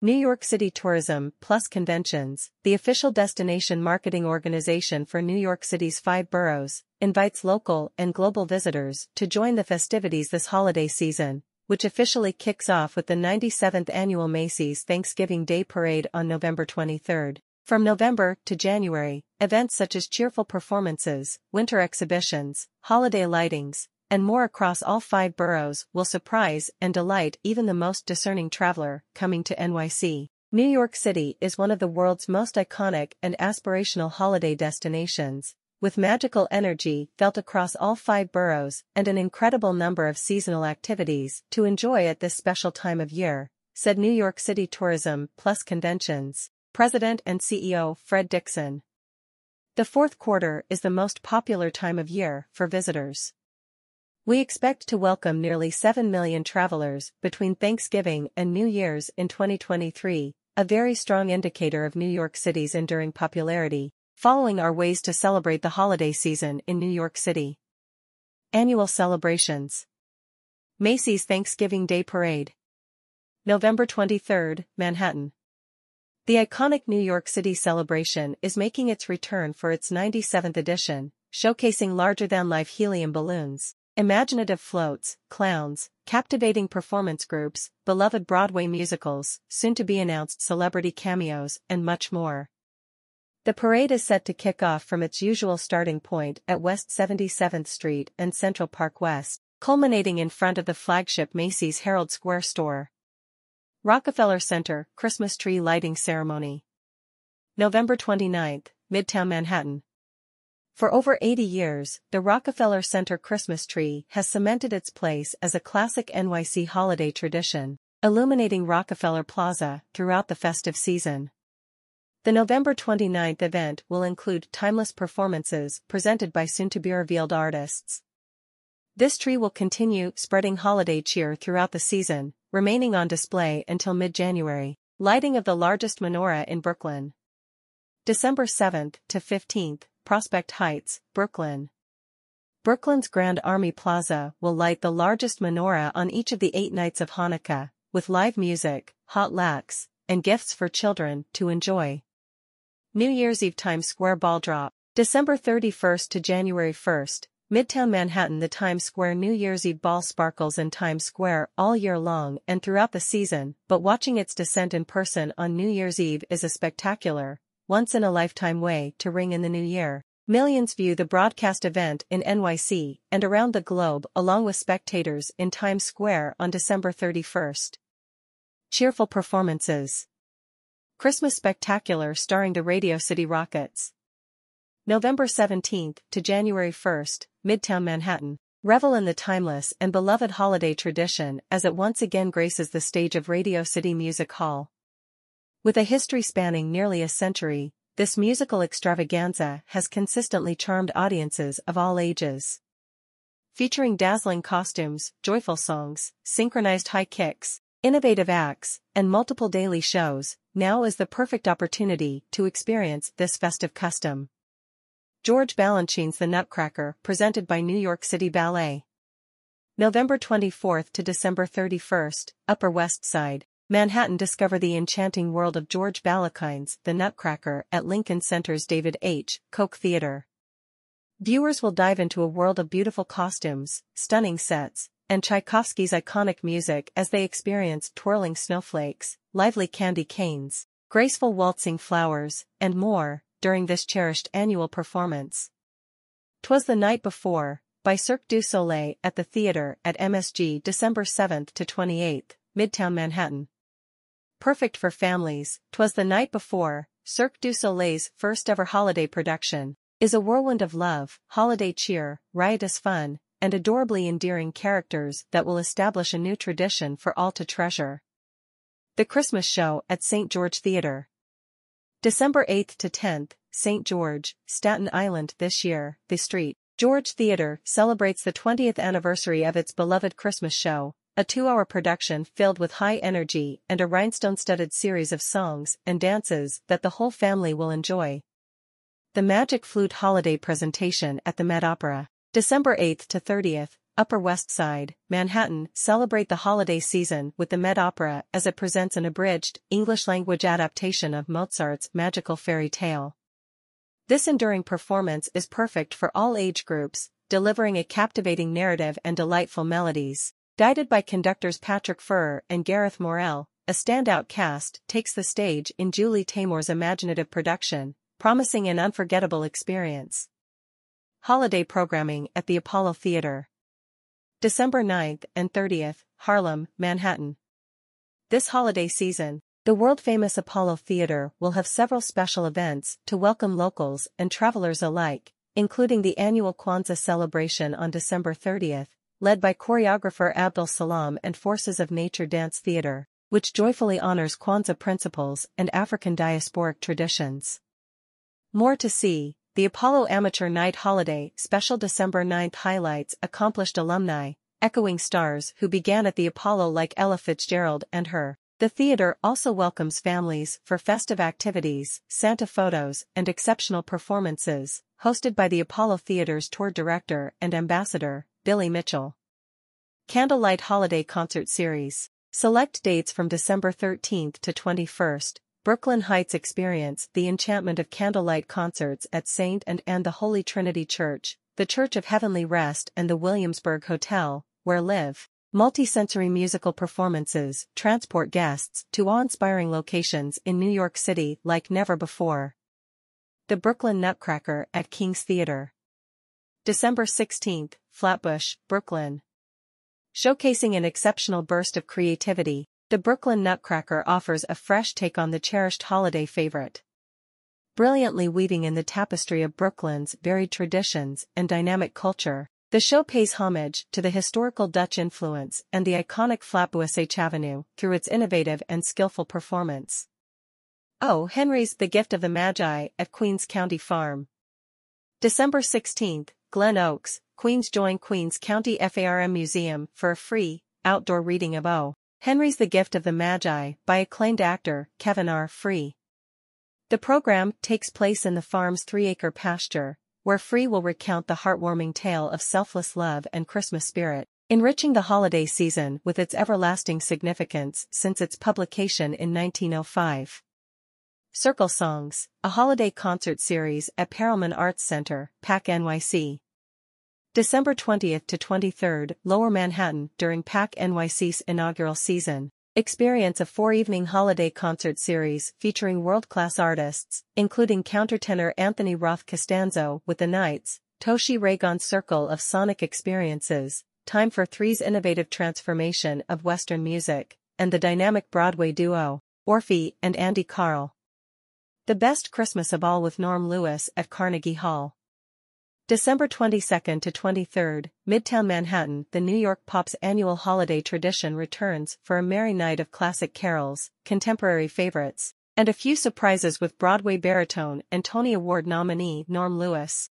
New York City Tourism Plus Conventions, the official destination marketing organization for New York City's five boroughs, invites local and global visitors to join the festivities this holiday season, which officially kicks off with the 97th annual Macy's Thanksgiving Day Parade on November 23. From November to January, events such as cheerful performances, winter exhibitions, holiday lightings, and more across all five boroughs will surprise and delight even the most discerning traveler coming to NYC. New York City is one of the world's most iconic and aspirational holiday destinations, with magical energy felt across all five boroughs and an incredible number of seasonal activities to enjoy at this special time of year, said New York City Tourism Plus Conventions, President and CEO Fred Dixon. The fourth quarter is the most popular time of year for visitors. We expect to welcome nearly 7 million travelers between Thanksgiving and New Year's in 2023, a very strong indicator of New York City's enduring popularity, following our ways to celebrate the holiday season in New York City. Annual Celebrations Macy's Thanksgiving Day Parade November 23, Manhattan. The iconic New York City celebration is making its return for its 97th edition, showcasing larger-than-life helium balloons, Imaginative floats, clowns, captivating performance groups, beloved Broadway musicals, soon-to-be-announced celebrity cameos, and much more. The parade is set to kick off from its usual starting point at West 77th Street and Central Park West, culminating in front of the flagship Macy's Herald Square store. Rockefeller Center Christmas Tree Lighting Ceremony November 29, Midtown Manhattan. For over 80 years, the Rockefeller Center Christmas tree has cemented its place as a classic NYC holiday tradition, illuminating Rockefeller Plaza throughout the festive season. The November 29th event will include timeless performances presented by soon-to-be-revealed artists. This tree will continue spreading holiday cheer throughout the season, remaining on display until mid-January. Lighting of the largest menorah in Brooklyn. December 7th to 15th, Prospect Heights, Brooklyn. Brooklyn's Grand Army Plaza will light the largest menorah on each of the eight nights of Hanukkah, with live music, hot latkes, and gifts for children to enjoy. New Year's Eve Times Square Ball Drop, December 31st to January 1st, Midtown Manhattan The Times Square New Year's Eve ball sparkles in Times Square all year long and throughout the season, but watching its descent in person on New Year's Eve is a spectacular, once-in-a-lifetime way to ring in the new year. Millions view the broadcast event in NYC and around the globe along with spectators in Times Square on December 31st. Cheerful performances. Christmas Spectacular starring the Radio City Rockettes. November 17th to January 1st, Midtown Manhattan. Revel in the timeless and beloved holiday tradition as it once again graces the stage of Radio City Music Hall. With a history spanning nearly a century, this musical extravaganza has consistently charmed audiences of all ages. Featuring dazzling costumes, joyful songs, synchronized high kicks, innovative acts, and multiple daily shows, now is the perfect opportunity to experience this festive custom. George Balanchine's The Nutcracker, presented by New York City Ballet. November 24 to December 31, Upper West Side. Manhattan discover the enchanting world of George Balanchine's The Nutcracker at Lincoln Center's David H. Koch Theater. Viewers will dive into a world of beautiful costumes, stunning sets, and Tchaikovsky's iconic music as they experience twirling snowflakes, lively candy canes, graceful waltzing flowers, and more, during this cherished annual performance. Twas the Night Before, by Cirque du Soleil at the theater at MSG December 7 to 28, Midtown Manhattan. Perfect for families, Twas the Night Before, Cirque du Soleil's first-ever holiday production, is a whirlwind of love, holiday cheer, riotous fun, and adorably endearing characters that will establish a new tradition for all to treasure. The Christmas Show at St. George Theater. December 8th to 10th, St. George, Staten Island this year, the Street, George Theater celebrates the 20th anniversary of its beloved Christmas show, a two-hour production filled with high energy and a rhinestone-studded series of songs and dances that the whole family will enjoy. The Magic Flute Holiday Presentation at the Met Opera, December 8th to 30th, Upper West Side, Manhattan celebrate the holiday season with the Met Opera as it presents an abridged, English-language adaptation of Mozart's magical fairy tale. This enduring performance is perfect for all age groups, delivering a captivating narrative and delightful melodies. Guided by conductors Patrick Furrer and Gareth Morrell, a standout cast takes the stage in Julie Taymor's imaginative production, promising an unforgettable experience. Holiday programming at the Apollo Theater. December 9th and 30th, Harlem, Manhattan. This holiday season, the world-famous Apollo Theater will have several special events to welcome locals and travelers alike, including the annual Kwanzaa celebration on December 30th, led by choreographer Abdel Salaam and Forces of Nature Dance Theater, which joyfully honors Kwanzaa principles and African diasporic traditions. More to see, the Apollo Amateur Night Holiday Special December 9th highlights accomplished alumni, echoing stars who began at the Apollo like Ella Fitzgerald and her. The theater also welcomes families for festive activities, Santa photos, and exceptional performances, hosted by the Apollo Theater's tour director and ambassador, Billy Mitchell. Candlelight Holiday Concert Series. Select dates from December 13th to 21st, Brooklyn Heights experience the enchantment of candlelight concerts at St. Ann and the Holy Trinity Church, the Church of Heavenly Rest and the Williamsburg Hotel, where live. Multi-sensory musical performances transport guests to awe-inspiring locations in New York City like never before. The Brooklyn Nutcracker at King's Theater. December 16th, Flatbush, Brooklyn. Showcasing an exceptional burst of creativity, the Brooklyn Nutcracker offers a fresh take on the cherished holiday favorite. Brilliantly weaving in the tapestry of Brooklyn's varied traditions and dynamic culture, the show pays homage to the historical Dutch influence and the iconic Flatbush Avenue through its innovative and skillful performance. O. Henry's The Gift of the Magi at Queens County Farm. December 16th, Glen Oaks, Queens join Queens County FARM Museum for a free, outdoor reading of O. Henry's The Gift of the Magi by acclaimed actor Kevin R. Free. The program takes place in the farm's three-acre pasture, where Free will recount the heartwarming tale of selfless love and Christmas spirit, enriching the holiday season with its everlasting significance since its publication in 1905. Circle Songs, a holiday concert series at Perelman Arts Center, PAC NYC. December 20th to 23rd, Lower Manhattan during PAC NYC's inaugural season. Experience a four-evening holiday concert series featuring world-class artists, including countertenor Anthony Roth Costanzo with the Knights, Toshi Reagon's Circle of Sonic Experiences, Time for Three's innovative transformation of Western music, and the dynamic Broadway duo, Orfeh and Andy Karl. The best Christmas of all with Norm Lewis at Carnegie Hall. December 22nd to 23rd, Midtown Manhattan, the New York Pops annual holiday tradition returns for a merry night of classic carols, contemporary favorites, and a few surprises with Broadway baritone and Tony Award nominee Norm Lewis.